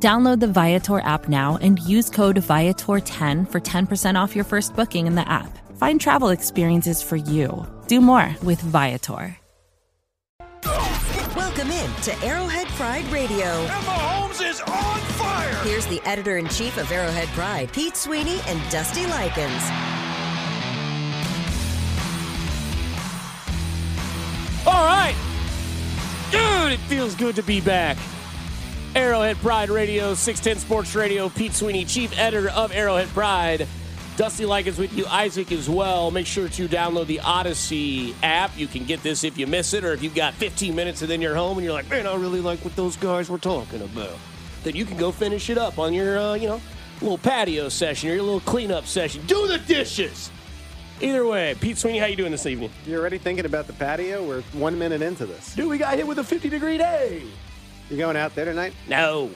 Download the Viator app now and use code Viator10 for 10% off your first booking in the app. Find travel experiences for you. Do more with Viator. Welcome in to Arrowhead Pride Radio. Emma Holmes is on fire. Here's the editor in chief of Arrowhead Pride, Pete Sweeney and Dusty Likins. All right. Dude, it feels good to be back. Arrowhead Pride Radio, 610 Sports Radio, Pete Sweeney, chief editor of Arrowhead Pride. Dusty Likins with you, Isaac as well. Make sure to download the Odyssey app. You can get this if you miss it, or if you've got 15 minutes and then you're home and you're like, man, I really like what those guys were talking about. Then you can go finish it up on your, uh, you know, little patio session or your little cleanup session. Do the dishes. Either way, Pete Sweeney, how you doing this evening? You're already thinking about the patio? We're one minute into this. Dude, we got hit with a 50 degree day. You going out there tonight? No.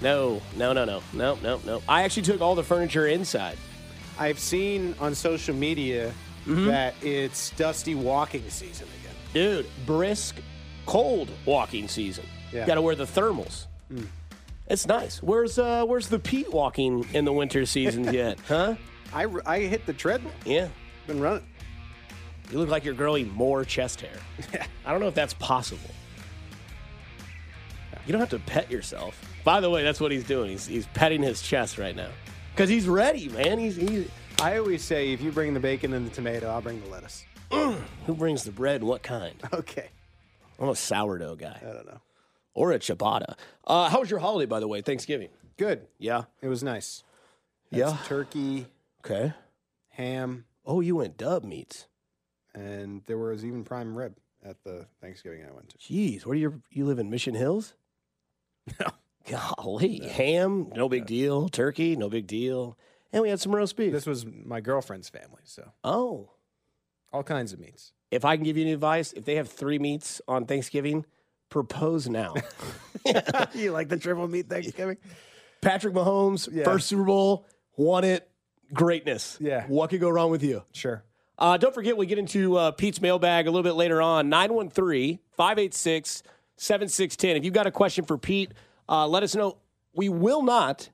No, no, no, no, no, no, no. I actually took all the furniture inside. I've seen on social media Mm-hmm. that it's dusty walking season again. Dude, brisk, cold walking season. Yeah. Got to wear the thermals. It's nice. Where's uh where's the Pete walking in the winter seasons yet? Huh? I, I hit the treadmill. Yeah. Been running. You look like you're growing more chest hair. I don't know if that's possible. You don't have to pet yourself. By the way, that's what he's doing. He's, he's petting his chest right now. Because he's ready, man. He's, he's I always say if you bring the bacon and the tomato, I'll bring the lettuce. who brings the bread and what kind? Okay. I'm a sourdough guy. I don't know. Or a ciabatta. Uh, how was your holiday, by the way? Thanksgiving. Good. Yeah. It was nice. Had Yeah. turkey, Okay. ham, Oh, you went dub meats. and there was even prime rib at the Thanksgiving I went to. Jeez, where do you you live in Mission Hills? No. Golly, ham, no big deal. Turkey, no big deal. And we had some roast beef. This was my girlfriend's family, so oh, all kinds of meats. if I can give you any advice, if they have three meats on Thanksgiving, propose now. you like the triple meat Thanksgiving? Patrick Mahomes, Yeah. first Super Bowl, won it. Greatness. Yeah. What could go wrong with you? Sure. Uh, don't forget, we get into uh, Pete's mailbag a little bit later on 913 586 7610. If you've got a question for Pete, uh, let us know. We will not,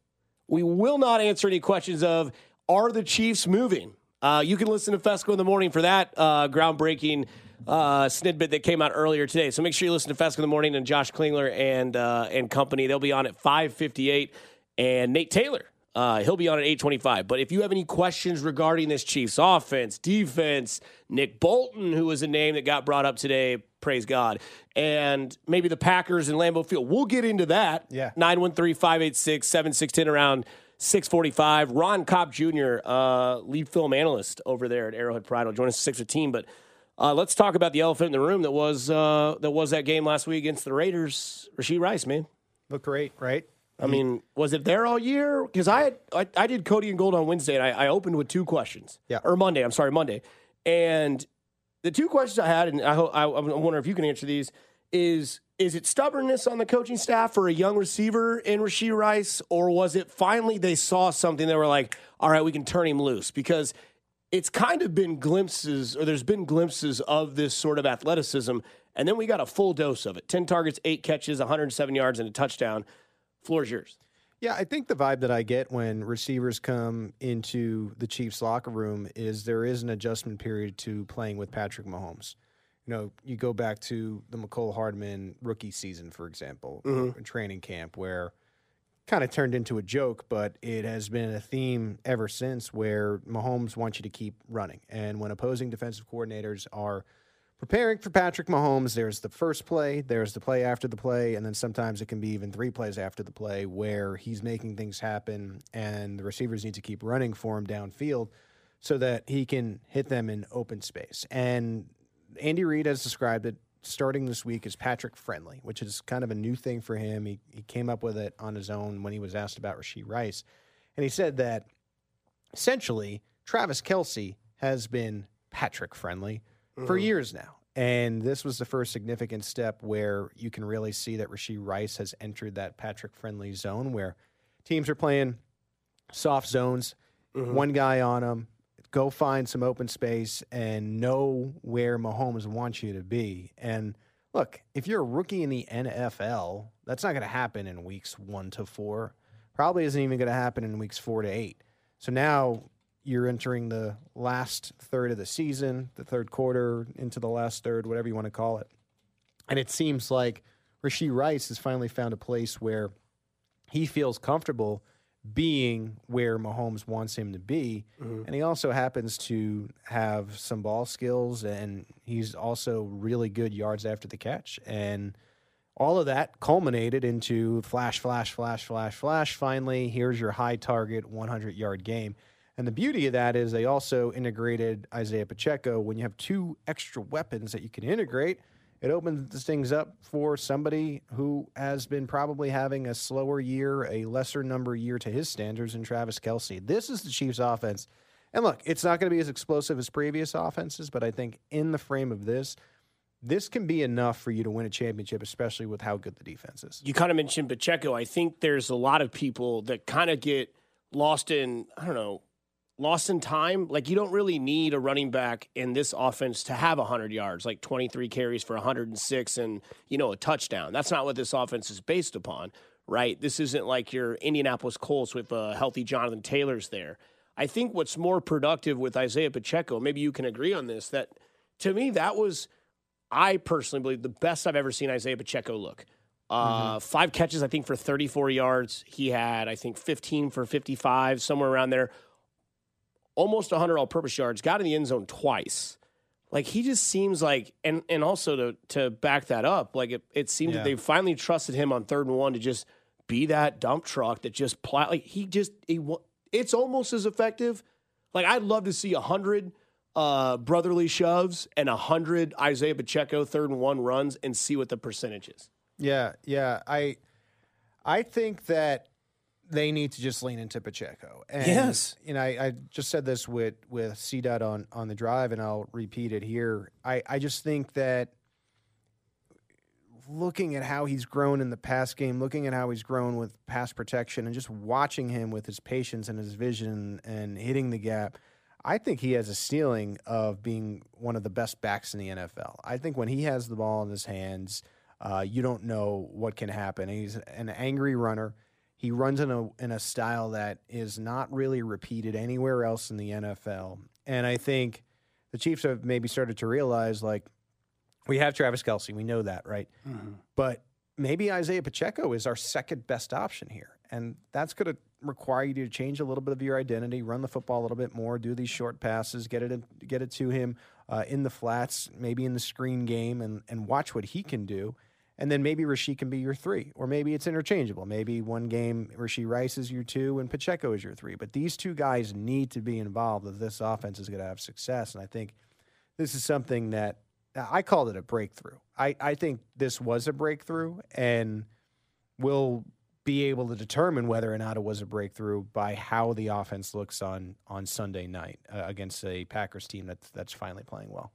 we will not answer any questions of are the Chiefs moving? Uh, you can listen to Fescoe in the morning for that uh, groundbreaking uh, snippet that came out earlier today. So make sure you listen to Fescoe in the morning and Josh Klingler and uh, and company. They'll be on at 558. And Nate Taylor uh, he'll be on at 825. But if you have any questions regarding this Chiefs offense, defense, Nick Bolton, who was a name that got brought up today, praise God, and maybe the Packers and Lambeau Field, we'll get into that. Yeah. 913 586 7610 around 645. Ron Kopp Jr., uh, lead film analyst over there at Arrowhead Pride, will join us at 6 15. But uh, let's talk about the elephant in the room that was uh, that was that game last week against the Raiders. Rashee Rice, man. Look great, right? I mean, was it there all year? Because I, I I did Cody and Gold on Wednesday, and I, I opened with two questions. Yeah. Or Monday. I'm sorry, Monday. And the two questions I had, and I, ho- I I'm wondering if you can answer these, is is it stubbornness on the coaching staff for a young receiver in Rashee Rice, or was it finally they saw something they were like, all right, we can turn him loose? Because it's kind of been glimpses, or there's been glimpses of this sort of athleticism, and then we got a full dose of it: ten targets, eight catches, 107 yards, and a touchdown. Floor is yours. Yeah, I think the vibe that I get when receivers come into the Chiefs locker room is there is an adjustment period to playing with Patrick Mahomes. You know, you go back to the Mecole Hardman rookie season, for example, in mm-hmm. training camp, where kind of turned into a joke, but it has been a theme ever since where Mahomes wants you to keep running. And when opposing defensive coordinators are preparing for Patrick Mahomes, there's the first play, there's the play after the play, and then sometimes it can be even three plays after the play where he's making things happen and the receivers need to keep running for him downfield so that he can hit them in open space. And Andy Reid has described it starting this week as Patrick friendly, which is kind of a new thing for him. He, he came up with it on his own when he was asked about Rashee Rice. And he said that essentially, Travis Kelce has been Patrick friendly for mm-hmm. years now. And this was the first significant step where you can really see that Rashee Rice has entered that Patrick friendly zone where teams are playing soft zones, mm-hmm. one guy on them, go find some open space and know where Mahomes wants you to be. And look, if you're a rookie in the NFL, that's not going to happen in weeks one to four. Probably isn't even going to happen in weeks four to eight. So now you're entering the last third of the season, the third quarter into the last third, whatever you want to call it. And it seems like Rashee Rice has finally found a place where he feels comfortable being where Mahomes wants him to be. Mm-hmm. And he also happens to have some ball skills and he's also really good yards after the catch. And all of that culminated into flash, flash, flash, flash, flash. Finally, here's your high target 100 yard game. And the beauty of that is they also integrated Isaiah Pacheco. When you have two extra weapons that you can integrate, it opens things up for somebody who has been probably having a slower year, a lesser number year to his standards in Travis Kelce. This is the Chiefs' offense. And look, it's not going to be as explosive as previous offenses, but I think in the frame of this, this can be enough for you to win a championship, especially with how good the defense is. You kind of mentioned Pacheco. I think there's a lot of people that kind of get lost in, I don't know, lost in time. Like you don't really need a running back in this offense to have 100 yards, like 23 carries for 106 and, you know, a touchdown. That's not what this offense is based upon, right? This isn't like your Indianapolis Colts with a healthy Jonathan Taylor's there. I think what's more productive with Isaiah Pacheco, maybe you can agree on this, that to me, that was, I personally believe, the best I've ever seen Isaiah Pacheco look. Uh, Five catches, I think, for 34 yards. He had, I think, 15 for 55, somewhere around there. Almost 100 all purpose yards. Got in the end zone twice. Like, he just seems like, and, and also to, to back that up, like, it, it seemed Yeah. that they finally trusted him on third and one to just be that dump truck that just, plow, like, he just, he, it's almost as effective. Like, I'd love to see a 100 uh, brotherly shoves and a 100 Isaiah Pacheco third and one runs and see what the percentage is. Yeah, yeah. I I think that they need to just lean into Pacheco. And, Yes. Know, I, I just said this with with C dot on on the drive, and I'll repeat it here. I I just think that looking at how he's grown in the pass game, looking at how he's grown with pass protection, and just watching him with his patience and his vision and hitting the gap. I think he has a ceiling of being one of the best backs in the NFL. I think when he has the ball in his hands, uh, you don't know what can happen. He's an angry runner. He runs in a in a style that is not really repeated anywhere else in the NFL. And I think the Chiefs have maybe started to realize like we have Travis Kelce, we know that, right? But maybe Isaiah Pacheco is our second best option here. And that's going to require you to change a little bit of your identity, run the football a little bit more, do these short passes, get it in, get it to him uh, in the flats, maybe in the screen game, and and watch what he can do. And then maybe Rashee can be your three, or maybe it's interchangeable. Maybe one game Rashee Rice is your two and Pacheco is your three. But these two guys need to be involved if this offense is going to have success. And I think this is something that I called it a breakthrough. I, I think this was a breakthrough, and we'll be able to determine whether or not it was a breakthrough by how the offense looks on on Sunday night uh, against a Packers team that's that's finally playing well.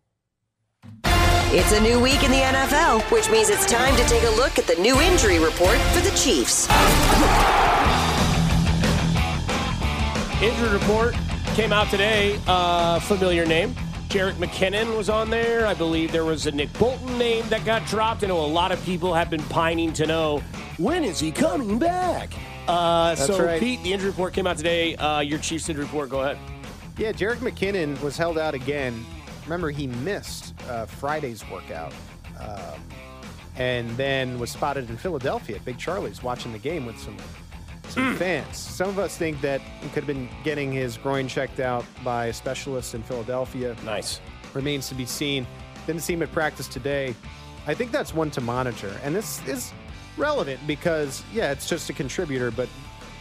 It's a new week in the NFL, which means it's time to take a look at the new injury report for the Chiefs. Injury report came out today. Uh, familiar name. Jerick McKinnon was on there. I believe there was a Nick Bolton name that got dropped. I know a lot of people have been pining to know when is he coming back. Uh, so, right. Pete, the injury report came out today. Uh, your Chiefs injury report. Go ahead. Yeah, Jerick McKinnon was held out again. Remember, he missed uh, Friday's workout, um, and then was spotted in Philadelphia at Big Charlie's watching the game with some some fans. Some of us think that he could have been getting his groin checked out by a specialist in Philadelphia. Nice. Remains to be seen. Didn't see him at practice today. I think that's one to monitor, and this is relevant because yeah, it's just a contributor, but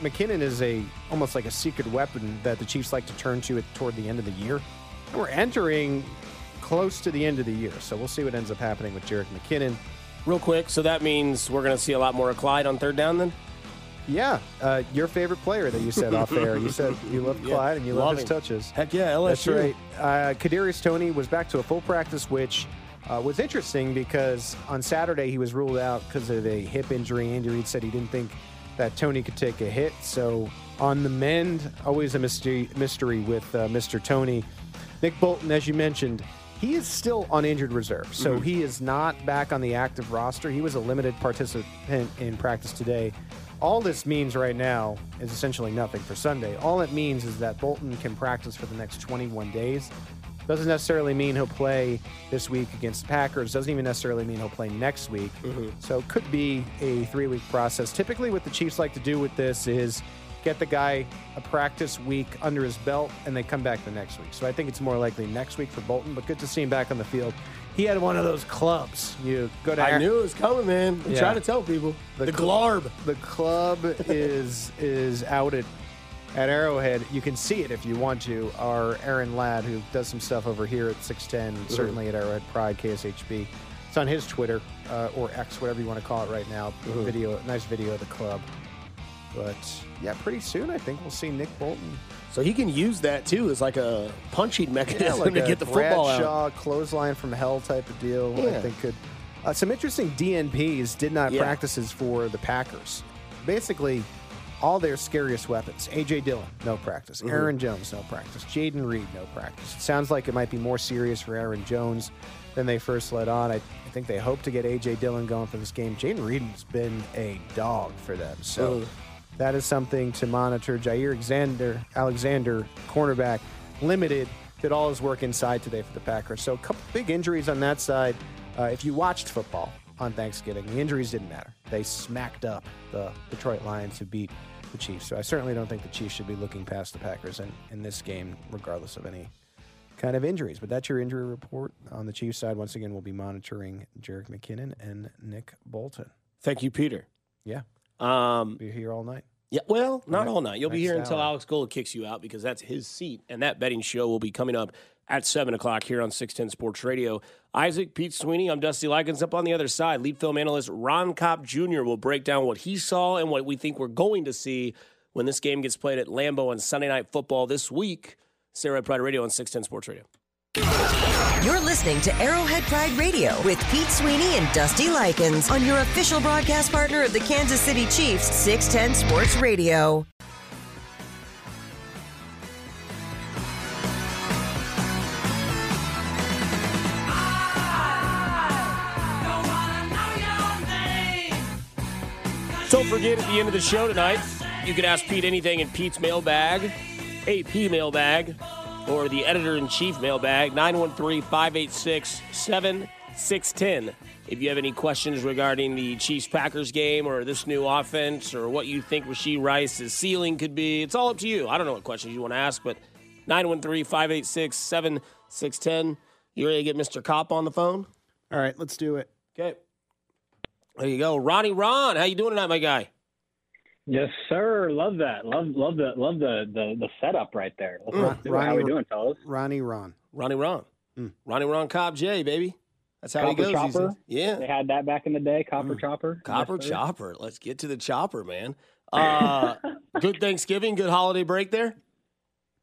McKinnon is a almost like a secret weapon that the Chiefs like to turn to at, toward the end of the year. We're entering close to the end of the year, so we'll see what ends up happening with Jerick McKinnon. Real quick. So that means we're going to see a lot more of Clyde on third down then? Yeah, uh, your favorite player that you said off air. You said you love Clyde and you love, love his touches. Heck yeah, LSU. That's right. Uh, Kadarius Toney was back to a full practice, which uh, was interesting because on Saturday he was ruled out because of a hip injury. Andy Reid said he didn't think that Toney could take a hit. So on the mend, always a mystery, mystery with uh, Mr. Toney. Nick Bolton, as you mentioned, he is still on injured reserve. So mm-hmm. he is not back on the active roster. He was a limited participant in practice today. All this means right now is essentially nothing for Sunday. All it means is that Bolton can practice for the next 21 days. Doesn't necessarily mean he'll play this week against the Packers. Doesn't even necessarily mean he'll play next week. Mm-hmm. So it could be a three week process. Typically, what the Chiefs like to do with this is get the guy a practice week under his belt and they come back the next week. So I think it's more likely next week for Bolton, but good to see him back on the field. He had one of those clubs. You go to I knew it was coming, man. I'm Yeah. trying to tell people. The, The Glarb. the club is is out at, at Arrowhead. You can see it if you want to. Our Aaron Ladd, who does some stuff over here at 610, certainly at Arrowhead Pride, KSHB. It's on his Twitter uh, or X, whatever you want to call it right now. Video, nice video of the club. But yeah, pretty soon I think we'll see Nick Bolton. So he can use that too as like a punching mechanism like to get the football out. Bradshaw clothesline from hell type of deal. I think could. Uh, some interesting DNPs did not Yeah. practices for the Packers. Basically, all their scariest weapons. AJ Dillon, no practice. Mm-hmm. Aaron Jones, no practice. Jayden Reed, no practice. It sounds like it might be more serious for Aaron Jones than they first let on. I, I think they hope to get AJ Dillon going for this game. Jayden Reed has been a dog for them. So Mhm. That is something to monitor. Jaire Alexander, Alexander, cornerback, limited, did all his work inside today for the Packers. So a couple big injuries on that side. Uh, if you watched football on Thanksgiving, the injuries didn't matter. They smacked up the Detroit Lions who beat the Chiefs. So I certainly don't think the Chiefs should be looking past the Packers in, in this game, regardless of any kind of injuries. But that's your injury report on the Chiefs side. Once again, we'll be monitoring Jerick McKinnon and Nick Bolton. Thank you, Peter. Yeah, Um, be here all night. Yeah, well, not all night. You'll be here until. Alex Gold kicks you out because that's his seat, and that betting show will be coming up at seven o'clock here on six ten Sports Radio. Isaac, Pete Sweeney, I'm Dusty Likins. Up on the other side, lead film analyst Ron Kopp Jr. will break down what he saw and what we think we're going to see when this game gets played at Lambeau on Sunday Night Football this week. Sarah Pride Radio on six ten Sports Radio. You're listening to Arrowhead Pride Radio with Pete Sweeney and Dusty Likins on your official broadcast partner of the Kansas City Chiefs, 610 Sports Radio. Don't forget at the end of the show tonight, you can ask Pete anything in Pete's mailbag, AP mailbag, or the editor in chief mailbag, 913 586 7610. If you have any questions regarding the Chiefs Packers game or this new offense or what you think Rashee Rice's ceiling could be, it's all up to you. I don't know what questions you want to ask, but 913 586 7610. You ready to get Mr. Kopp on the phone? All right, let's do it. Okay. There you go. Ronnie Ron, how you doing tonight, my guy? Yes, sir. Love that. Love love the love the the, the setup right there. Let's Mm. do it. How we doing, fellas? Ronnie Ron. Ronnie Ron. Mm. Ronnie Ron Kopp J, baby. That's how he Copper goes. Chopper? Yeah. They had that back in the day. Copper chopper. Mm. Copper Yes. Chopper. Let's get to the chopper, man. Uh, good Thanksgiving, good holiday break there.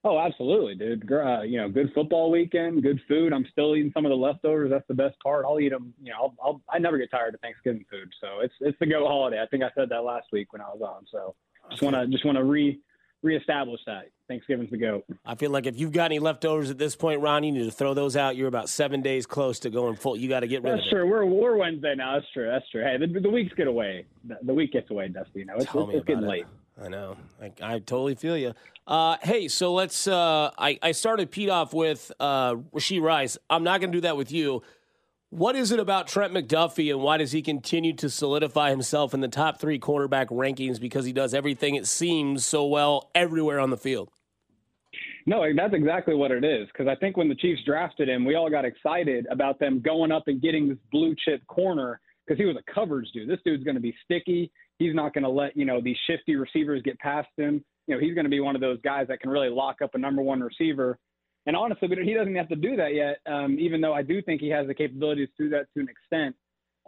Oh, absolutely, dude. Uh, you know, good football weekend, good food. I'm still eating some of the leftovers. That's the best part. I'll eat them. You know, I'll, I'll I never get tired of Thanksgiving food. So it's it's the go holiday. I think I said that last week when I was on. So just want to just want to re reestablish that Thanksgiving's the go. I feel like if you've got any leftovers at this point, Ron, you need to throw those out. You're about seven days close to going full. You got to get rid That's of it. true. We're we're Wednesday now. That's true. That's true. Hey, the, the weeks get away. The, the week gets away, Dusty. You know, it's, Tell it's, it's getting about late. I know. I, I totally feel you. Uh, hey, so let's. Uh, I, I started Pete off with uh, Rashee Rice. I'm not going to do that with you. What is it about Trent McDuffie and why does he continue to solidify himself in the top three quarterback rankings because he does everything, it seems, so well everywhere on the field? No, that's exactly what it is. Because I think when the Chiefs drafted him, we all got excited about them going up and getting this blue chip corner because he was a coverage dude. This dude's going to be sticky. He's not going to let you know these shifty receivers get past him. You know, he's going to be one of those guys that can really lock up a number one receiver. And honestly, he doesn't have to do that yet. Um, even though I do think he has the capabilities to do that to an extent.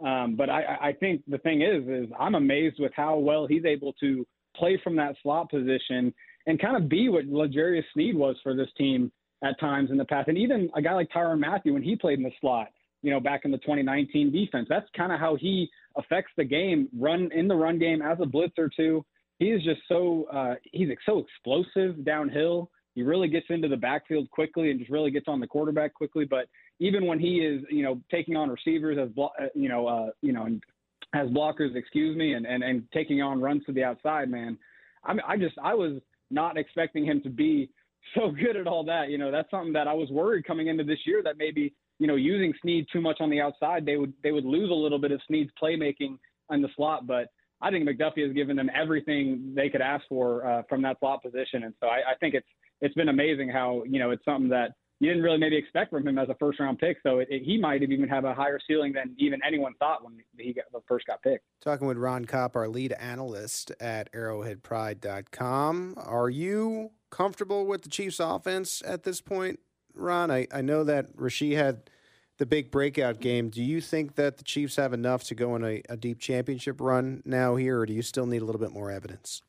Um, but I, I think the thing is, is I'm amazed with how well he's able to play from that slot position and kind of be what L'Jarius Sneed was for this team at times in the past. And even a guy like Tyrann Mathieu, when he played in the slot, you know, back in the 2019 defense, that's kind of how he affects the game, run in the run game as a blitzer too. He is just so uh, he's so explosive downhill. He really gets into the backfield quickly and just really gets on the quarterback quickly. But even when he is, you know, taking on receivers as blo- uh, you know, uh, you know, as blockers, excuse me, and, and and taking on runs to the outside, man. I mean, I just I was not expecting him to be so good at all that. You know, that's something that I was worried coming into this year that maybe you know using Sneed too much on the outside, they would they would lose a little bit of Sneed's playmaking in the slot. But I think McDuffie has given them everything they could ask for uh, from that slot position, and so I, I think it's it's been amazing how you know it's something that you didn't really maybe expect from him as a first round pick. So it, it, he might have even have a higher ceiling than even anyone thought when he got, first got picked. Talking with Ron Kopp, our lead analyst at arrowheadpride.com. Are you comfortable with the Chiefs offense at this point, Ron? I, I know that Rashee had the big breakout game. Do you think that the Chiefs have enough to go on a, a deep championship run now here, or do you still need a little bit more evidence?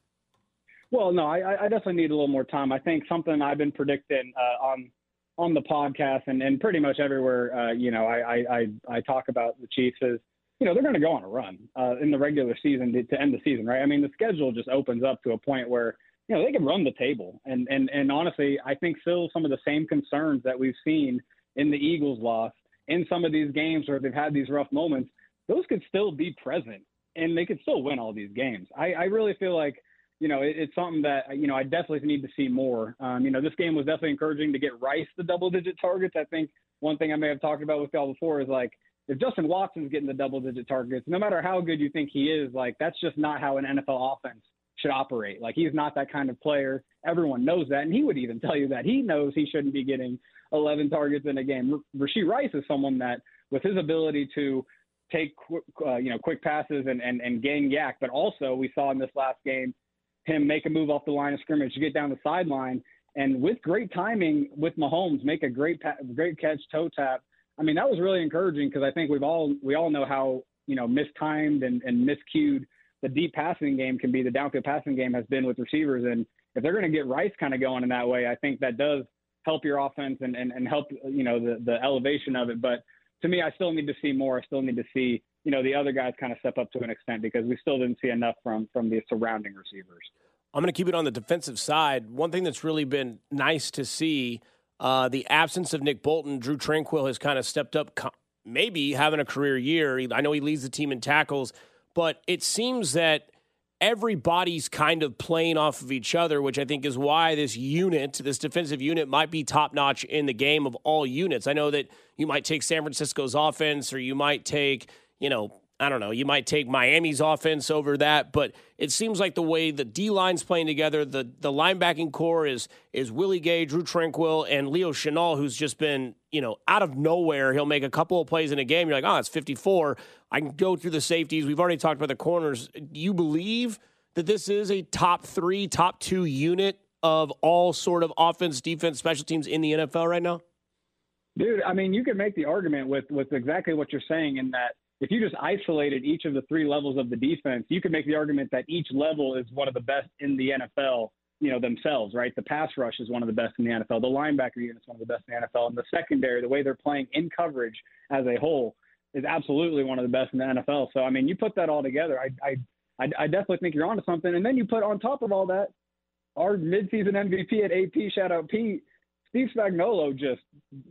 Well, no, I, I definitely need a little more time. I think something I've been predicting uh, on – on the podcast and, and pretty much everywhere, uh, you know, I, I, I, talk about the Chiefs is, you know, they're going to go on a run uh, in the regular season to, to, end the season, right? I mean, the schedule just opens up to a point where, you know, they can run the table. And, and, and honestly, I think still some of the same concerns that we've seen in the Eagles loss in some of these games where they've had these rough moments, those could still be present and they could still win all these games. I, I really feel like – you know, it, it's something that, you know, I definitely need to see more. Um, you know, this game was definitely encouraging to get Rice the double digit targets. I think one thing I may have talked about with y'all before is like, if Justin Watson's getting the double digit targets, no matter how good you think he is, like, that's just not how an NFL offense should operate. Like, he's not that kind of player. Everyone knows that. And he would even tell you that he knows he shouldn't be getting 11 targets in a game. Rashee Rice is someone that, with his ability to, take uh, you know quick passes and, and and gain YAC, but also we saw in this last game him make a move off the line of scrimmage to get down the sideline, and with great timing with Mahomes, make a great great catch, toe tap. I mean, that was really encouraging because I think we've all we all know how you know mistimed and, and miscued the deep passing game can be. The downfield passing game has been with receivers, and if they're going to get Rice kind of going in that way, I think that does help your offense and, and, and help you know the the elevation of it. But to me, I still need to see more. I still need to see you know the other guys kind of step up to an extent because we still didn't see enough from from the surrounding receivers. I'm going to keep it on the defensive side. One thing that's really been nice to see uh, the absence of Nick Bolton. Drue Tranquill has kind of stepped up, maybe having a career year. I know he leads the team in tackles, but it seems that everybody's kind of playing off of each other, which I think is why this unit, this defensive unit, might be top notch in the game of all units. I know that you might take San Francisco's offense or you might take you know, I don't know, you might take Miami's offense over that, but it seems like the way the D line's playing together, the the linebacking core is is Willie Gay, Drue Tranquill, and Leo Chenal, who's just been, you know, out of nowhere. He'll make a couple of plays in a game. You're like, oh, it's 54. I can go through the safeties. We've already talked about the corners. Do you believe that this is a top three, top two unit of all sort of offense, defense, special teams in the NFL right now? Dude, I mean, you can make the argument with with exactly what you're saying in that if you just isolated each of the three levels of the defense, you could make the argument that each level is one of the best in the NFL, you know, themselves, right? The pass rush is one of the best in the NFL. The linebacker unit is one of the best in the NFL. And the secondary, the way they're playing in coverage as a whole, is absolutely one of the best in the NFL. So, I mean, you put that all together, I, I, I, I definitely think you're onto something. And then you put on top of all that, our midseason MVP at AP, shout out Pete, Steve Spagnuolo just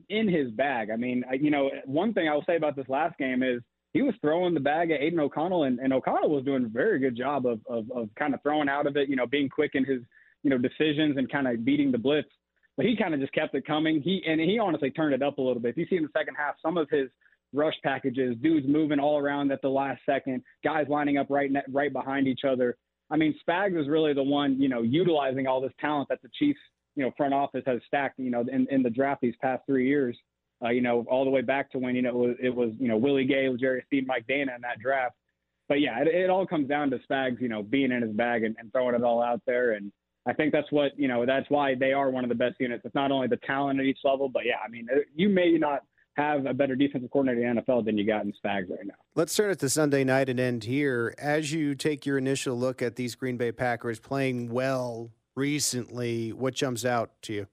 in his bag. I mean, you know, one thing I will say about this last game is he was throwing the bag at Aidan O'Connell, and, and O'Connell was doing a very good job of, of, of kind of throwing out of it, you know, being quick in his, you know, decisions and kind of beating the blitz. But he kind of just kept it coming. He and he honestly turned it up a little bit. If you see in the second half, some of his rush packages, dudes moving all around at the last second, guys lining up right right behind each other. I mean, Spags was really the one, you know, utilizing all this talent that the Chiefs, you know, front office has stacked, you know, in, in the draft these past three years uh, you know, all the way back to when, you know, it was, it was you know, Willie Gay, Jerry Steve, Mike Danna in that draft. But yeah, it, it, all comes down to Spags, you know, being in his bag and, and throwing it all out there. And I think that's what, you know, that's why they are one of the best units. It's not only the talent at each level, but yeah, I mean, you may not have a better defensive coordinator in the NFL than you got in Spags right now. Let's start at the Sunday night and end here. As you take your initial look at these Green Bay Packers playing well recently, what jumps out to you?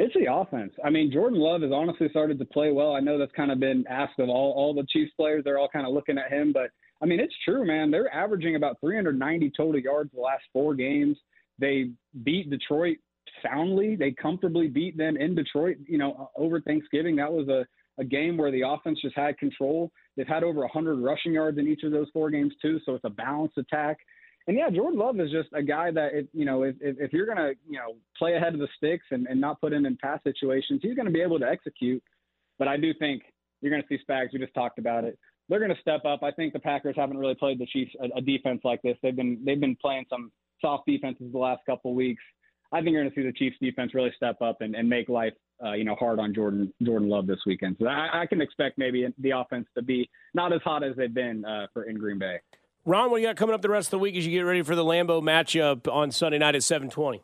It's the offense. I mean, Jordan Love has honestly started to play well. I know that's kind of been asked of all, all the Chiefs players. They're all kind of looking at him, but I mean, it's true, man. They're averaging about 390 total yards the last four games. They beat Detroit soundly. They comfortably beat them in Detroit, you know, over Thanksgiving. That was a, a game where the offense just had control. They've had over 100 rushing yards in each of those four games, too. So it's a balanced attack. And yeah, Jordan Love is just a guy that, if, you know, if, if you're to, you know, play ahead of the sticks and, and not put him in pass situations, he's to be able to execute. But I do think you're to see Spags. We just talked about it. They're to step up. I think the Packers haven't really played the Chiefs a, a defense like this. They've been they've been playing some soft defenses the last couple of weeks. I think you're going to see the Chiefs defense really step up and, and make life, uh, you know, hard on Jordan Jordan Love this weekend. So I, I, can expect maybe the offense to be not as hot as they've been uh, for in Green Bay. Ron, what do you got coming up the rest of the week as you get ready for the Lambeau matchup on Sunday night at 720?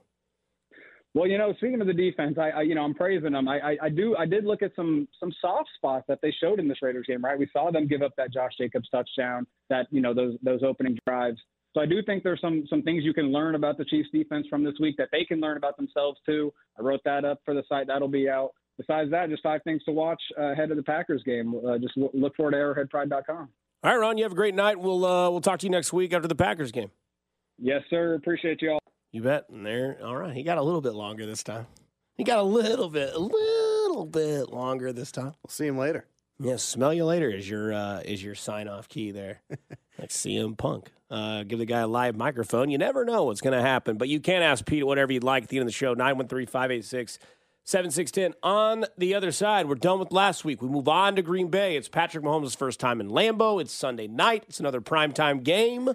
Well, you know, speaking of the defense, I, I you know I'm praising them. I, I, I do I did look at some some soft spots that they showed in this Raiders game. Right, we saw them give up that Josh Jacobs touchdown, that you know those those opening drives. So I do think there's some some things you can learn about the Chiefs defense from this week that they can learn about themselves too. I wrote that up for the site. That'll be out. Besides that, just five things to watch uh, ahead of the Packers game. Uh, just look forward to arrowheadpride.com. All right, Ron, you have a great night. We'll uh, we'll talk to you next week after the Packers game. Yes, sir. Appreciate you all. You bet. And there, all right. He got a little bit longer this time. He got a little bit, a little bit longer this time. We'll see him later. Yeah, smell you later is your uh, is your sign off key there. like CM Punk. Uh, give the guy a live microphone. You never know what's going to happen, but you can ask Pete whatever you'd like at the end of the show. 913 586 7610. On the other side, we're done with last week. We move on to Green Bay. It's Patrick Mahomes' first time in Lambeau. It's Sunday night. It's another primetime game.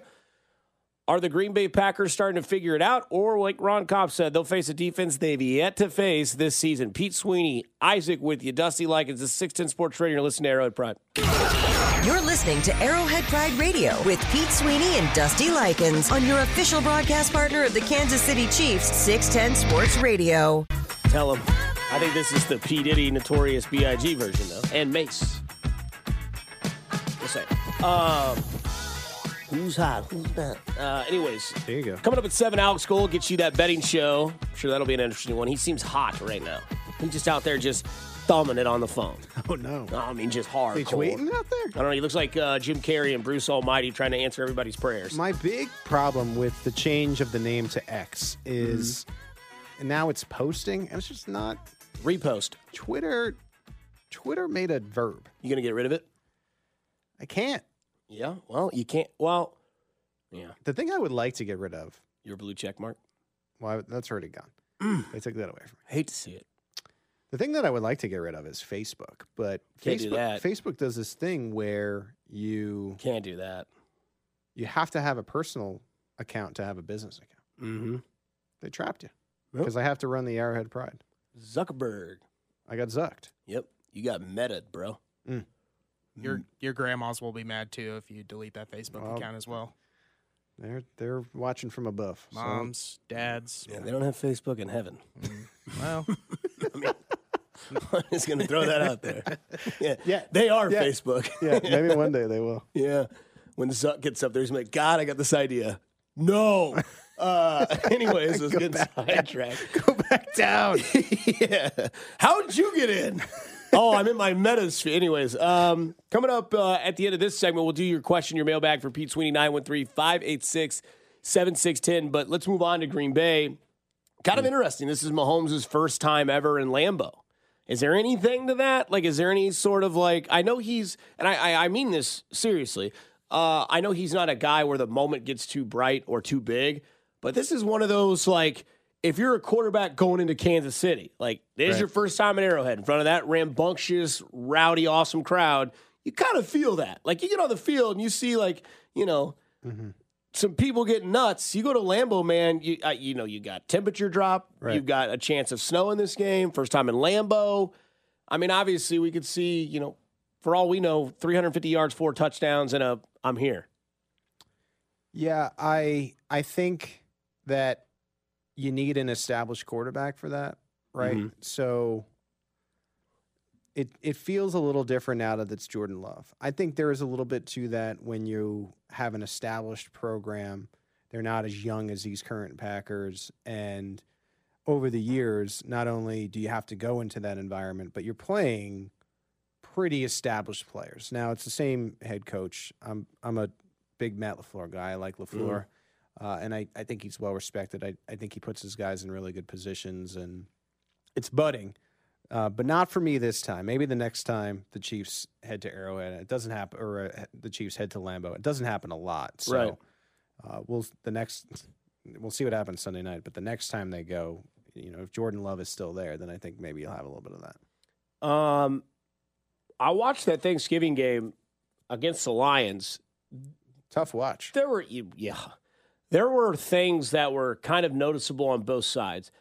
Are the Green Bay Packers starting to figure it out? Or, like Ron Kopp said, they'll face a defense they've yet to face this season. Pete Sweeney, Isaac with you, Dusty Likins, the 610 Sports Radio. You're listening to Arrowhead Pride. You're listening to Arrowhead Pride Radio with Pete Sweeney and Dusty Likins on your official broadcast partner of the Kansas City Chiefs, 610 Sports Radio. Tell them. I think this is the P. Diddy Notorious B.I.G. version, though. And Mace. Just say. Um, Who's hot? Who's not? Uh, anyways, there you go. Coming up at seven, Alex Gold gets you that betting show. I'm sure that'll be an interesting one. He seems hot right now. He's just out there just thumbing it on the phone. Oh no! I mean, just hard. He's tweeting out there. I don't know. He looks like uh, Jim Carrey and Bruce Almighty trying to answer everybody's prayers. My big problem with the change of the name to X is mm-hmm. Now it's posting, and it's just not repost. Twitter, Twitter made a verb. You gonna get rid of it? I can't. Yeah. Well, you can't. Well, yeah. The thing I would like to get rid of. Your blue check mark. Well, that's already gone. Mm. They took that away from me. I Hate to see it. The thing that I would like to get rid of is Facebook, but Can't Facebook, do that. Facebook does this thing where you can't do that. You have to have a personal account to have a business account. Mm-hmm. They trapped you because I have to run the Arrowhead Pride. Zuckerberg. I got zucked. Yep, you got meta, bro. Mm. Your your grandmas will be mad too if you delete that Facebook well, account as well. They're they're watching from above. Moms, so. dads. Yeah, they don't have Facebook in heaven. Mm. Well, I mean, I'm just gonna throw that out there. Yeah, yeah, they are yeah. Facebook. yeah, maybe one day they will. Yeah, when Zuck gets up there, he's like, "God, I got this idea." No. Uh, anyways, let's get sidetracked. Go back down. yeah. How did you get in? oh, I'm in my metasphere. Anyways, um, coming up uh, at the end of this segment, we'll do your question, your mailbag for Pete Sweeney, 913 586 7610. But let's move on to Green Bay. Kind of interesting. This is Mahomes' first time ever in Lambeau. Is there anything to that? Like, is there any sort of like, I know he's, and I, I, I mean this seriously. Uh, I know he's not a guy where the moment gets too bright or too big, but this is one of those like, if you're a quarterback going into Kansas City, like this right. your first time at Arrowhead in front of that rambunctious, rowdy, awesome crowd, you kind of feel that. Like you get on the field and you see like you know mm-hmm. some people get nuts. You go to Lambeau, man. You uh, you know you got temperature drop. Right. You've got a chance of snow in this game. First time in Lambeau. I mean, obviously we could see you know for all we know, 350 yards, four touchdowns, and a I'm here. Yeah, I I think that you need an established quarterback for that, right? Mm-hmm. So it it feels a little different now that it's Jordan Love. I think there is a little bit to that when you have an established program. They're not as young as these current Packers, and over the years, not only do you have to go into that environment, but you're playing pretty established players. Now it's the same head coach. I'm I'm a big Matt Lafleur guy. I like Lafleur, mm. uh, and I, I think he's well respected. I I think he puts his guys in really good positions, and it's budding. Uh, but not for me this time. Maybe the next time the Chiefs head to Arrowhead, it doesn't happen, or uh, the Chiefs head to Lambeau. It doesn't happen a lot. So right. uh, we'll the next we'll see what happens Sunday night. But the next time they go, you know, if Jordan Love is still there, then I think maybe you'll have a little bit of that. Um, I watched that Thanksgiving game against the Lions. Tough watch. There were yeah, there were things that were kind of noticeable on both sides.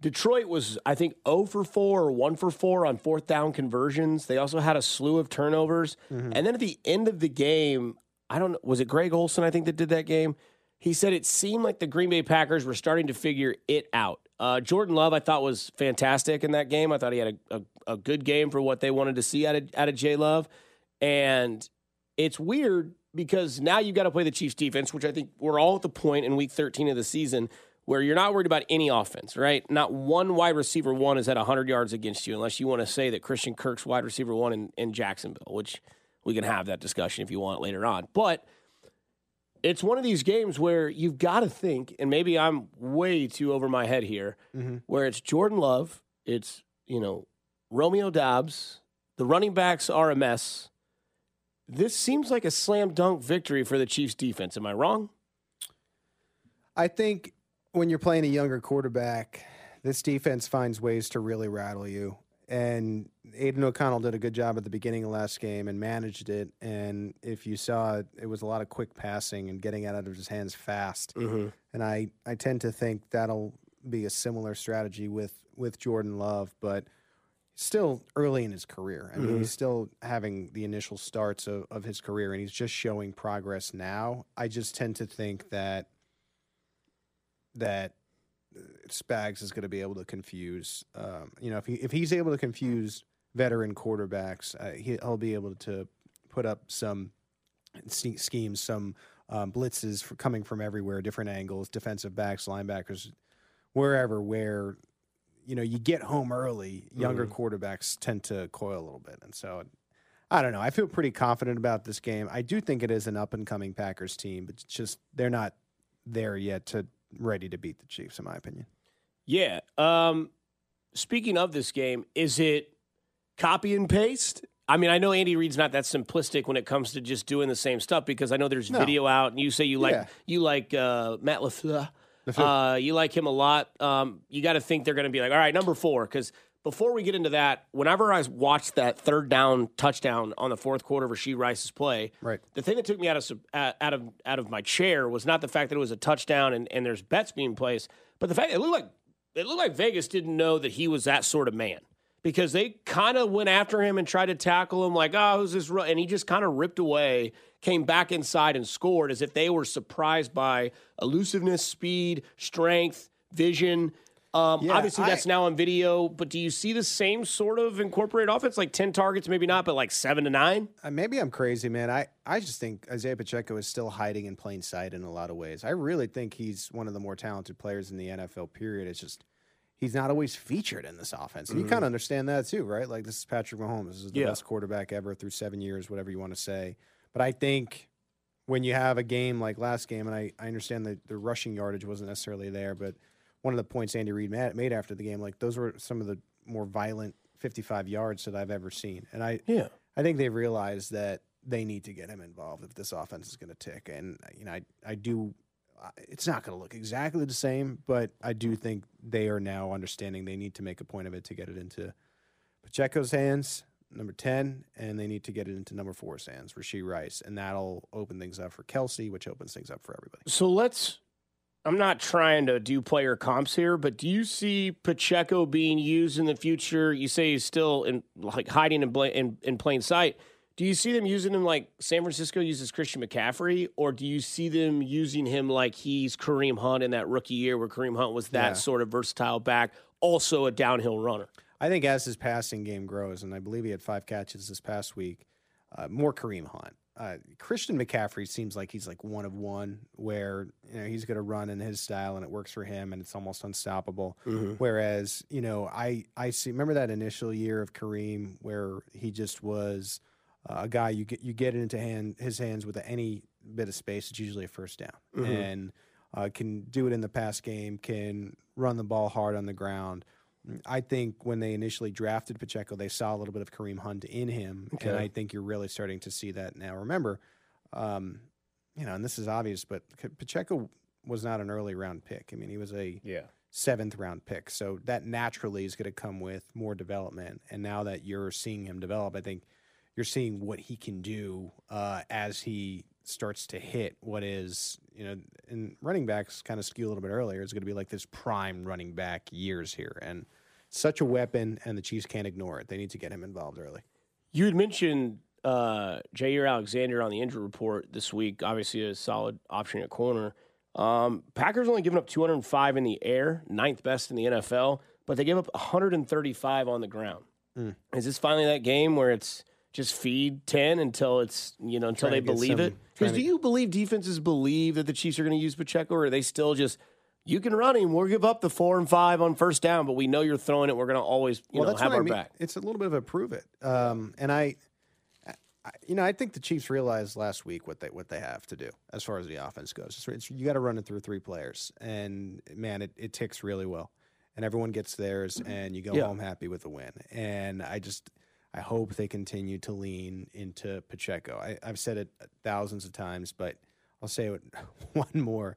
Detroit was, I think, 0 for 4 or 1 for 4 on fourth down conversions. They also had a slew of turnovers. Mm-hmm. And then at the end of the game, I don't know, was it Greg Olsen, I think, that did that game? He said it seemed like the Green Bay Packers were starting to figure it out. Uh, Jordan Love, I thought, was fantastic in that game. I thought he had a, a, a good game for what they wanted to see out of, out of J Love. And it's weird because now you've got to play the Chiefs defense, which I think we're all at the point in week 13 of the season where you're not worried about any offense, right? Not one wide receiver one is at 100 yards against you, unless you want to say that Christian Kirk's wide receiver one in, in Jacksonville, which we can have that discussion if you want later on. But it's one of these games where you've got to think, and maybe I'm way too over my head here, mm-hmm. where it's Jordan Love, it's, you know, Romeo Doubs, the running backs are a mess. This seems like a slam dunk victory for the Chiefs defense. Am I wrong? I think when you're playing a younger quarterback, this defense finds ways to really rattle you. And Aidan O'Connell did a good job at the beginning of last game and managed it. And if you saw, it it was a lot of quick passing and getting out of his hands fast. Mm-hmm. And I, I tend to think that'll be a similar strategy with, with Jordan Love, but still early in his career. I mean, mm-hmm. he's still having the initial starts of, of his career and he's just showing progress now. I just tend to think that – that Spags is going to be able to confuse. Um, you know, if he if he's able to confuse veteran quarterbacks, uh, he, will be able to put up some schemes, some um, blitzes for coming from everywhere, different angles, defensive backs, linebackers, wherever. Where you know you get home early, younger mm-hmm. quarterbacks tend to coil a little bit, and so. I don't know. I feel pretty confident about this game. I do think it is an up and coming Packers team, but it's just they're not there yet to ready to beat the Chiefs, in my opinion. Yeah. Um, speaking of this game, is it copy and paste? I mean, I know Andy Reid's not that simplistic when it comes to just doing the same stuff because I know there's no. video out, and you say you like yeah. you like uh, Matt Lafleur. Uh, you like him a lot. Um, you got to think they're going to be like, all right, number four, because before we get into that, whenever I watched that third down touchdown on the fourth quarter of Rashee Rice's play, right. the thing that took me out of out of out of my chair was not the fact that it was a touchdown and, and there's bets being placed, but the fact it looked like it looked like Vegas didn't know that he was that sort of man because they kind of went after him and tried to tackle him like, oh, who's this? And he just kind of ripped away, came back inside and scored as if they were surprised by elusiveness, speed, strength, vision. Um, yeah, obviously, that's I, now on video, but do you see the same sort of incorporated offense, like 10 targets, maybe not, but like seven to nine? Uh, maybe I'm crazy, man. I, I just think Isaiah Pacheco is still hiding in plain sight in a lot of ways. I really think he's one of the more talented players in the NFL, period. It's just he's not always featured in this offense. And mm-hmm. you kind of understand that too, right? Like, this is Patrick Mahomes. This is the yeah. best quarterback ever through seven years, whatever you want to say. But I think when you have a game like last game, and I, I understand that the rushing yardage wasn't necessarily there, but – one of the points Andy Reid made after the game, like those were some of the more violent 55 yards that I've ever seen. And I, yeah, I think they've realized that they need to get him involved if this offense is going to tick. And you know, I, I do. It's not going to look exactly the same, but I do think they are now understanding they need to make a point of it to get it into Pacheco's hands, number 10, and they need to get it into number four's hands, Rashee Rice. And that'll open things up for Kelce, which opens things up for everybody. So let's I'm not trying to do player comps here, but do you see Pacheco being used in the future? You say he's still in like hiding in, in, in plain sight. Do you see them using him like San Francisco uses Christian McCaffrey, or do you see them using him like he's Kareem Hunt in that rookie year where Kareem Hunt was that yeah. sort of versatile back, also a downhill runner? I think as his passing game grows, and I believe he had five catches this past week, uh, more Kareem Hunt. Uh, Christian McCaffrey seems like he's like one of one, where you know he's going to run in his style and it works for him, and it's almost unstoppable. Mm-hmm. Whereas you know I I see remember that initial year of Kareem where he just was uh, a guy you get you get into hand his hands with any bit of space, it's usually a first down, Mm-hmm. and uh, can do it in the pass game, can run the ball hard on the ground. I think when they initially drafted Pacheco, they saw a little bit of Kareem Hunt in him, and I think you're really starting to see that now. Remember, um, you know, and this is obvious, but Pacheco was not an early round pick. I mean, he was a Yeah. seventh round pick, so that naturally is going to come with more development. And now that you're seeing him develop, I think you're seeing what he can do uh, as he starts to hit what is, you know, and running backs kind of skew a little bit earlier. It's going to be like this prime running back years here, and such a weapon, and the Chiefs can't ignore it. They need to get him involved early. You had mentioned uh, Jaire Alexander on the injury report this week. Obviously, a solid option at corner. Um, Packers only given up 205 in the air, ninth best in the NFL, but they gave up 135 on the ground. Hmm. Is this finally that game where it's just feed 10 until it's you know until they believe some- it? Because do you believe defenses believe that the Chiefs are going to use Pacheco, or are they still just you can run him, we'll give up the four and five on first down, but we know you're throwing it. We're going to always you know have our I mean. back. It's a little bit of a prove it. Um, and I, I, you know, I think the Chiefs realized last week what they what they have to do as far as the offense goes. It's, it's- you got to run it through three players, and man, it, it ticks really well, and everyone gets theirs, and you go Yeah. home happy with the win. And I just. I hope they continue to lean into Pacheco. I, I've said it thousands of times, but I'll say it one more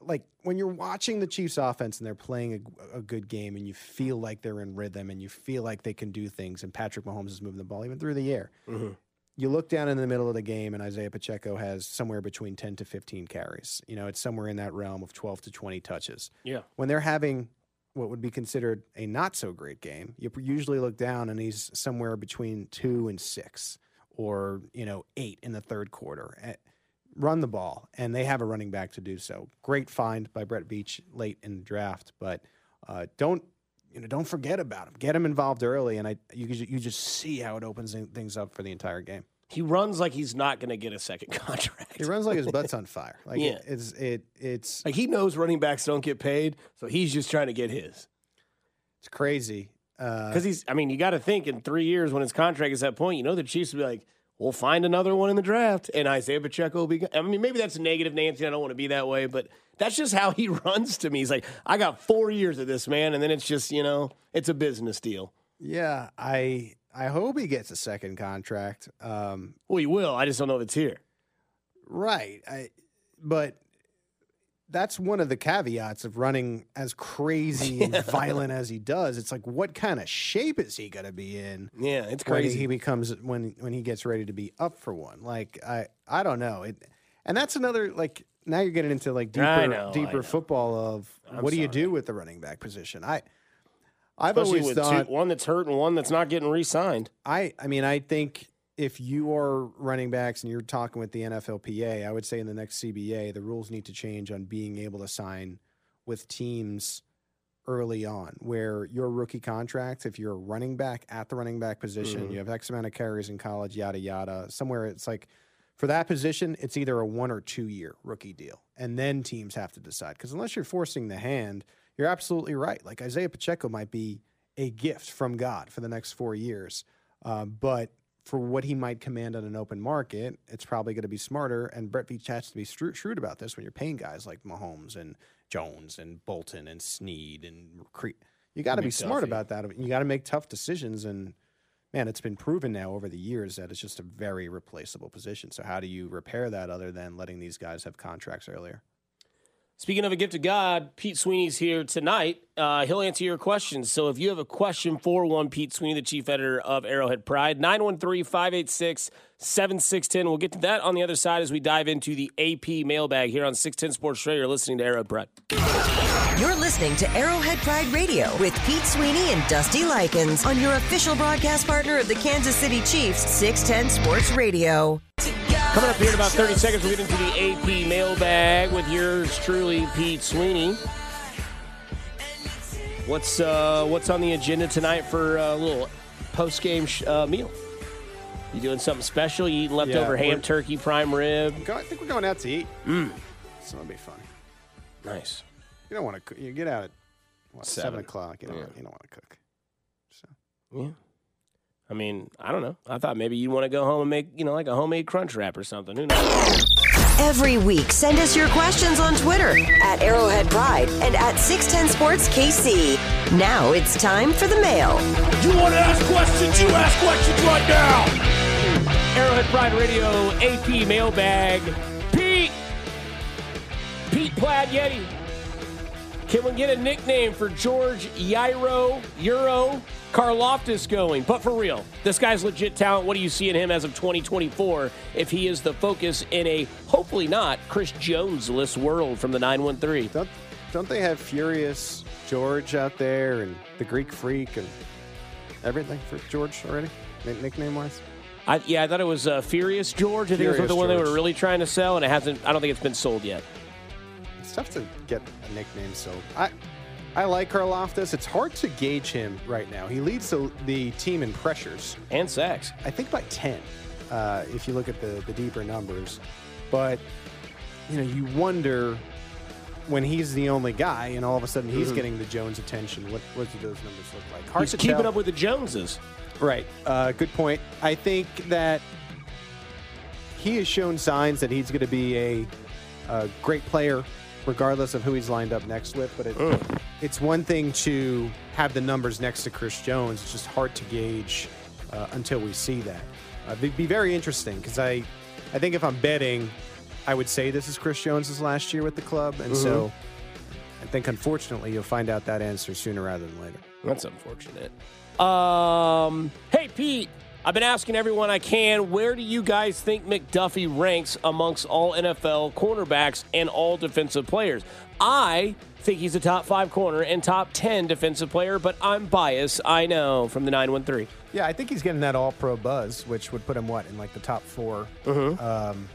like when you're watching the Chiefs offense and they're playing a, a good game and you feel like they're in rhythm and you feel like they can do things and Patrick Mahomes is moving the ball even through the air. Mm-hmm. You look down in the middle of the game and Isaiah Pacheco has somewhere between 10 to 15 carries. You know, it's somewhere in that realm of 12 to 20 touches. Yeah. When they're having what would be considered a not so great game, you usually look down and he's somewhere between 2 and 6 or, you know, 8 in the third quarter. Eh, Run the ball, and they have a running back to do so. Great find by Brett Veach late in the draft, but uh, don't you know? Don't forget about him. Get him involved early, and I you you just see how it opens things up for the entire game. He runs like he's not going to get a second contract. He runs like his butt's on fire. Like Yeah. it, it's it it's Like he knows running backs don't get paid, so he's just trying to get his. it's crazy. Uh, Because he's, I mean, you got to think in three years when his contract is at that point, you know, the Chiefs will be like, we'll find another one in the draft, and Isaiah Pacheco will be. I mean, maybe that's a negative, Nancy. I don't want to be that way, but that's just how he runs to me. He's like, I got four years of this, man, and then it's just, you know, it's a business deal. yeah, I I hope he gets a second contract. Um, Well, he will. I just don't know if it's here. Right. I, but that's one of the caveats of running as crazy and violent as he does. It's like, what kind of shape is he going to be in? Yeah, it's crazy. he becomes when when he gets ready to be up for one. Like I I don't know it, and that's another like now you're getting into like deeper know, deeper football of I'm what do you do with the running back position. I I've Especially always with thought two, one that's hurt and one that's not getting re-signed. I I mean I think if you are running backs and you're talking with the NFLPA, I would say in the next CBA the rules need to change on being able to sign with teams early on where your rookie contract if you're a running back at the running back position you have x amount of carries in college yada yada. Somewhere it's like for that position it's either a one or two year rookie deal and then teams have to decide. Because unless you're forcing the hand you're absolutely right. Like isaiah pacheco might be a gift from god for the next four years um, but for what he might command on an open market, it's probably going to be smarter. And Brett Veach has to be shrewd about this when you're paying guys like Mahomes and Jones and Bolton and Sneed and Cre- you got to be smart about that. You got to make tough decisions. And man, it's been proven now over the years that it's just a very replaceable position. So how do you repair that other than letting these guys have contracts earlier? Speaking of a gift of God, Pete Sweeney's here tonight. Uh, he'll answer your questions. So if you have a question for one, Pete Sweeney, the chief editor of Arrowhead Pride, 913 586 7610. We'll get to that on the other side as we dive into the AP mailbag here on 610 Sports Radio. You're listening to Arrowhead Pride. You're listening to Arrowhead Pride Radio with Pete Sweeney and Dusty Likins on your official broadcast partner of the Kansas City Chiefs, 610 Sports Radio. Coming up here in about 30 seconds, we'll get into the AP mailbag with yours truly, Pete Sweeney. What's uh, what's on the agenda tonight for a little post game sh- uh, meal? You doing something special? You eating leftover Yeah, ham, we're- turkey, prime rib? Go- I think we're going out to eat. Mm. So it'll be fun. Nice. You don't want to. You get out at what, seven. Seven. o'clock. You don't. You don't want to cook. So Yeah. I mean, I don't know. I thought maybe you'd want to go home and make, you know, like a homemade crunch wrap or something. Who knows? Every week, send us your questions on Twitter at Arrowhead Pride and at 610 Sports KC. Now it's time for the mail. You want to ask questions? You ask questions right now. Arrowhead Pride Radio AP mailbag. Pete. Pete Plaid Yeti. Can we get a nickname for George Yairo Euro Karlaftis going? But for real, this guy's legit talent. What do you see in him as of 2024 if he is the focus in a hopefully not Chris Jones-less world from the 913? don't don't they have Furious George out there and the Greek Freak and everything for George already? Nickname wise. I, yeah, I thought it was uh, Furious George. I think it was the one they were really trying to sell, and it hasn't. I don't think it's been sold yet. It's tough to get a nickname. So I, I like Karlaftis. It's hard to gauge him right now. He leads the, the team in pressures. And sacks. I think by ten, uh, if you look at the the deeper numbers. But you know, you wonder when he's the only guy, and all of a sudden he's getting the Jones attention. What what do those numbers look like? Hard He's to keeping tell. up with the Joneses. Right. Uh, good point. I think that he has shown signs that he's going to be a, a great player, regardless of who he's lined up next with. But it, it's one thing to have the numbers next to Chris Jones. It's just hard to gauge uh, until we see that. Uh, it'd be very interesting because I, I think if I'm betting, I would say this is Chris Jones's last year with the club, and so I think unfortunately you'll find out that answer sooner rather than later. That's unfortunate. Um, hey Pete, I've been asking everyone I can, where do you guys think McDuffie ranks amongst all NFL cornerbacks and all defensive players? I think he's a top five corner and top ten defensive player, but I'm biased. I know from the nine one three. Yeah, I think he's getting that All Pro buzz, which would put him what in like the top 4 um,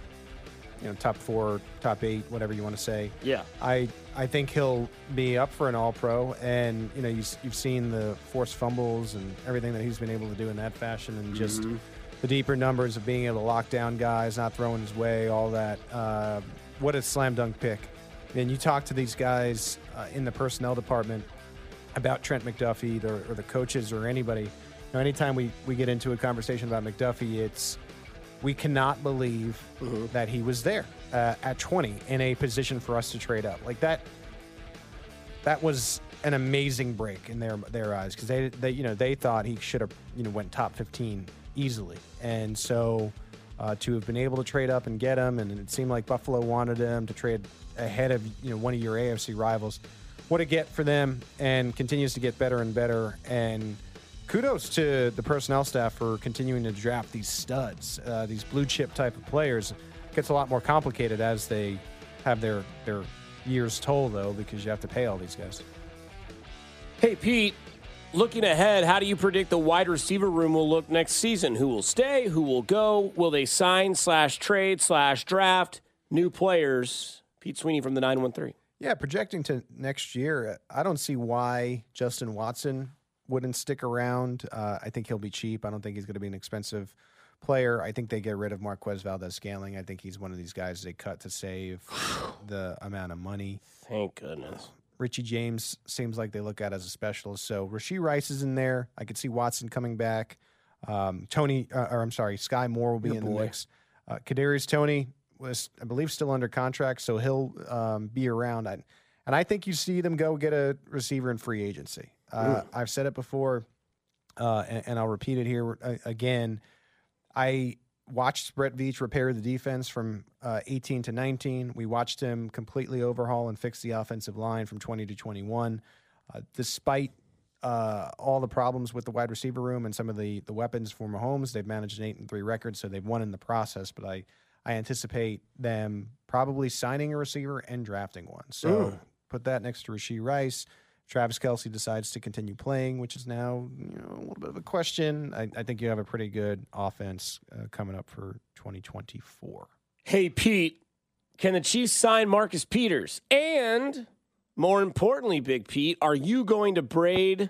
you know, top four, top eight, whatever you want to say. Yeah. I I think he'll be up for an All Pro, and you know you, you've seen the forced fumbles and everything that he's been able to do in that fashion, and just the deeper numbers of being able to lock down guys, not throwing his way, all that. Uh, what a slam dunk pick! And you talk to these guys uh, in the personnel department about Trent McDuffie the, or the coaches or anybody. You know, anytime we, we get into a conversation about McDuffie, it's we cannot believe that he was there uh, at 20 in a position for us to trade up like that. That was an amazing break in their their eyes because they, they you know they thought he should have you know went top 15 easily, and so uh, to have been able to trade up and get him, and it seemed like Buffalo wanted him to trade ahead of you know one of your AFC rivals. What a get for them, and continues to get better and better. And kudos to the personnel staff for continuing to draft these studs, uh, these blue chip type of players. gets a lot more complicated as they have their their years toll, though, because you have to pay all these guys. Hey Pete, looking ahead, how do you predict the wide receiver room will look next season? Who will stay? Who will go? Will they sign slash trade slash draft new players? Pete Sweeney from the nine one three. Yeah, projecting to next year, I don't see why Justin Watson wouldn't stick around. Uh, I think he'll be cheap. I don't think he's going to be an expensive player. I think they get rid of Marquez Valdes-Scantling. I think he's one of these guys they cut to save the amount of money. Thank goodness. Richie James seems like they look at as a specialist. So Rashee Rice is in there. I could see Watson coming back. Um, Toney, uh, or I'm sorry, Sky Moore will be Your in boy. the mix. Uh, Kadarius Toney was, I believe, still under contract, so he'll um, be around. I, and I think you see them go get a receiver in free agency. Uh, I've said it before, uh, and, and I'll repeat it here uh, again. I watched Brett Veach repair the defense from uh, 18 to 19. We watched him completely overhaul and fix the offensive line from 20 to 21. Uh, despite uh, all the problems with the wide receiver room and some of the the weapons for Mahomes, they've managed an eight and three record, so they've won in the process. But I I anticipate them probably signing a receiver and drafting one. So put that next to Rashee Rice. Travis Kelce decides to continue playing, which is now you know, a little bit of a question. I, I think you have a pretty good offense uh, coming up for 2024. Hey Pete, can the Chiefs sign Marcus Peters and More importantly, Big Pete, are you going to braid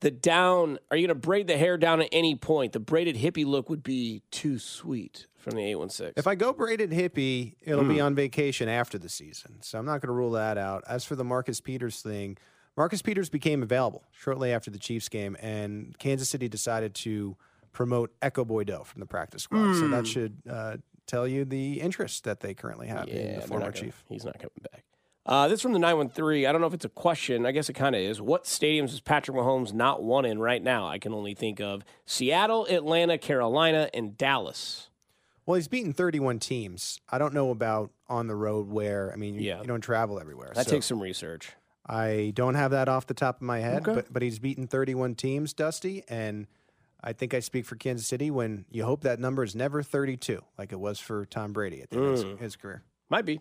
the down? Are you going to braid the hair down at any point? The braided hippie look would be too sweet from the 816. If I go braided hippie, it'll be Mm. on vacation after the season. So I'm not going to rule that out. As for the Marcus Peters thing, Marcus Peters became available shortly after the Chiefs game, and Kansas City decided to promote Ekow Boye-Doe from the practice squad. So that should uh, tell you the interest that they currently have in Hmm. The former Chief. He's not coming back. Uh, this from the 913. I don't know if it's a question. I guess it kind of is. What stadiums is Patrick Mahomes not won in right now? I can only think of Seattle, Atlanta, Carolina, and Dallas. Well, he's beaten 31 teams. I don't know about on the road where, I mean, you, Yeah. you don't travel everywhere. That so takes some research. I don't have that off the top of my head, Okay. but, but he's beaten 31 teams, Dusty. And I think I speak for Kansas City when you hope that number is never 32, like it was for Tom Brady at the end of Mm. his, his career. Might be.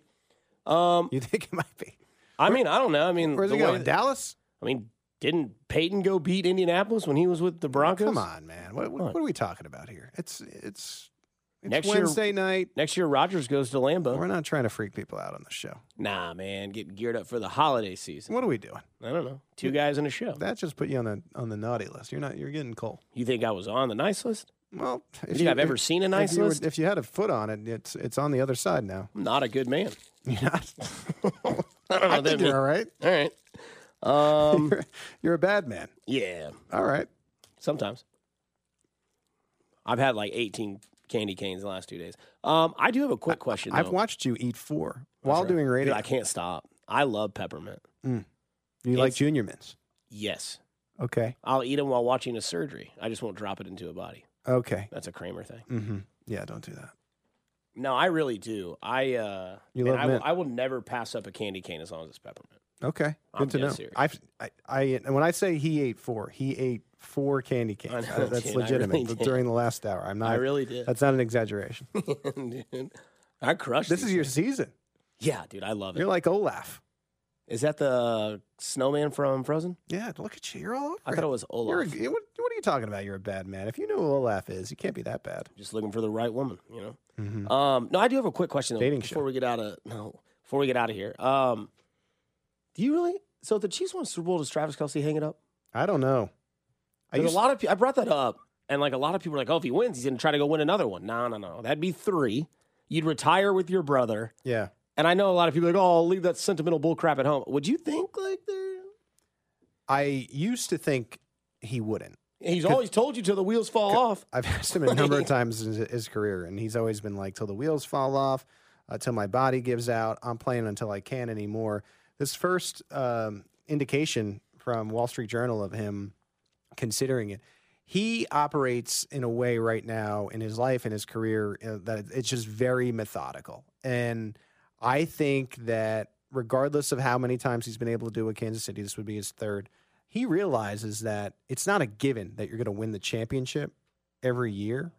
Um, You think it might be? I mean, I don't know. I mean, Where's he going? that- Dallas? I mean, didn't Peyton go beat Indianapolis when he was with the Broncos? Come on, man. What, what, What? what are we talking about here? It's it's it's Next year- Wednesday night. Next year, Rodgers goes to Lambeau. We're not trying to freak people out on the show. Nah, man, getting geared up for the holiday season. What are we doing? I don't know. Two guys in a show. That just put you on the on the naughty list. You're not. You're getting cold. You think I was on the nice list? Well, if You think I've ever seen a nice if you were- list? if you had a foot on it, it's it's on the other side now. I'm not a good man. You're not. I don't know I think you're all right. All right. Um, You're, you're a bad man. yeah, All right. sometimes. I've had like 18 candy canes the last two days. Um, I do have a quick question. I've though. watched you eat four while right. doing Dude, radio. I can't stop. I love peppermint. you like junior mints? Yes. Okay. I'll eat them while watching a surgery. I just won't drop it into a body. Okay. That's a Kramer thing. Mm-hmm. Yeah. Don't do that. No, I really do. I uh, You love I, will, mint. I will never pass up a candy cane as long as it's peppermint. Okay. Good I'm to know. serious. I've, I, I, and when I say he ate four, he ate four candy canes. I know, That's dude, legitimate really during the last hour. I'm not. I really did. That's not an exaggeration. dude, I crushed. this is your things. season. Yeah, dude, I love it. You're like Olaf. Is that the snowman from Frozen? Yeah. Look at you. You're all over. I thought it was Olaf. a, what, what are you talking about? You're a bad man. If you know who Olaf is, you can't be that bad. Just looking for the right woman, you know. Mhm. Um, no, I do have a quick question though, Dating before show. we get out of no, before we get out of here. Um, do you really? So if the Chiefs won Super Bowl, does Travis Kelce hang it up? I don't know. I There's used, a lot of I brought that up, and like a lot of people are like, "Oh, if he wins, he's gonna try to go win another one." No, no, no, that'd be three. You'd retire with your brother, yeah. and I know a lot of people are like, "Oh, I'll leave that sentimental bull crap at home." Would you think like they're? I used to think he wouldn't. He's always told you till the wheels fall off. I've asked him a number of times in his- his career, and he's always been like, "Till the wheels fall off, uh, till my body gives out. I'm playing until I can't anymore." This first um, indication from Wall Street Journal of him considering it, he operates in a way right now in his life and his career uh, that it's just very methodical, and I think that regardless of how many times he's been able to do with Kansas City, this would be his third. He realizes that it's not a given that you're going to win the championship every year.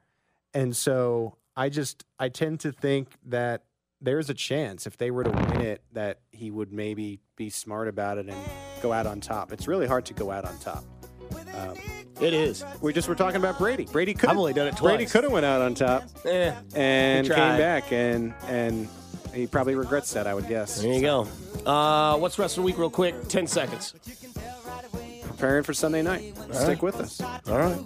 And so I just I tend to think that there's a chance if they were to win it that he would maybe be smart about it and go out on top. It's really hard to go out on top. Um, It is. we just were talking about Brady. Brady could I've only done it twice. Brady could have went out on top Eh, and He came tried. back and and he probably regrets that. I would guess. there you go. Uh, what's the rest of the week, real quick? Ten seconds. Preparing for Sunday night. Stick with us. All right.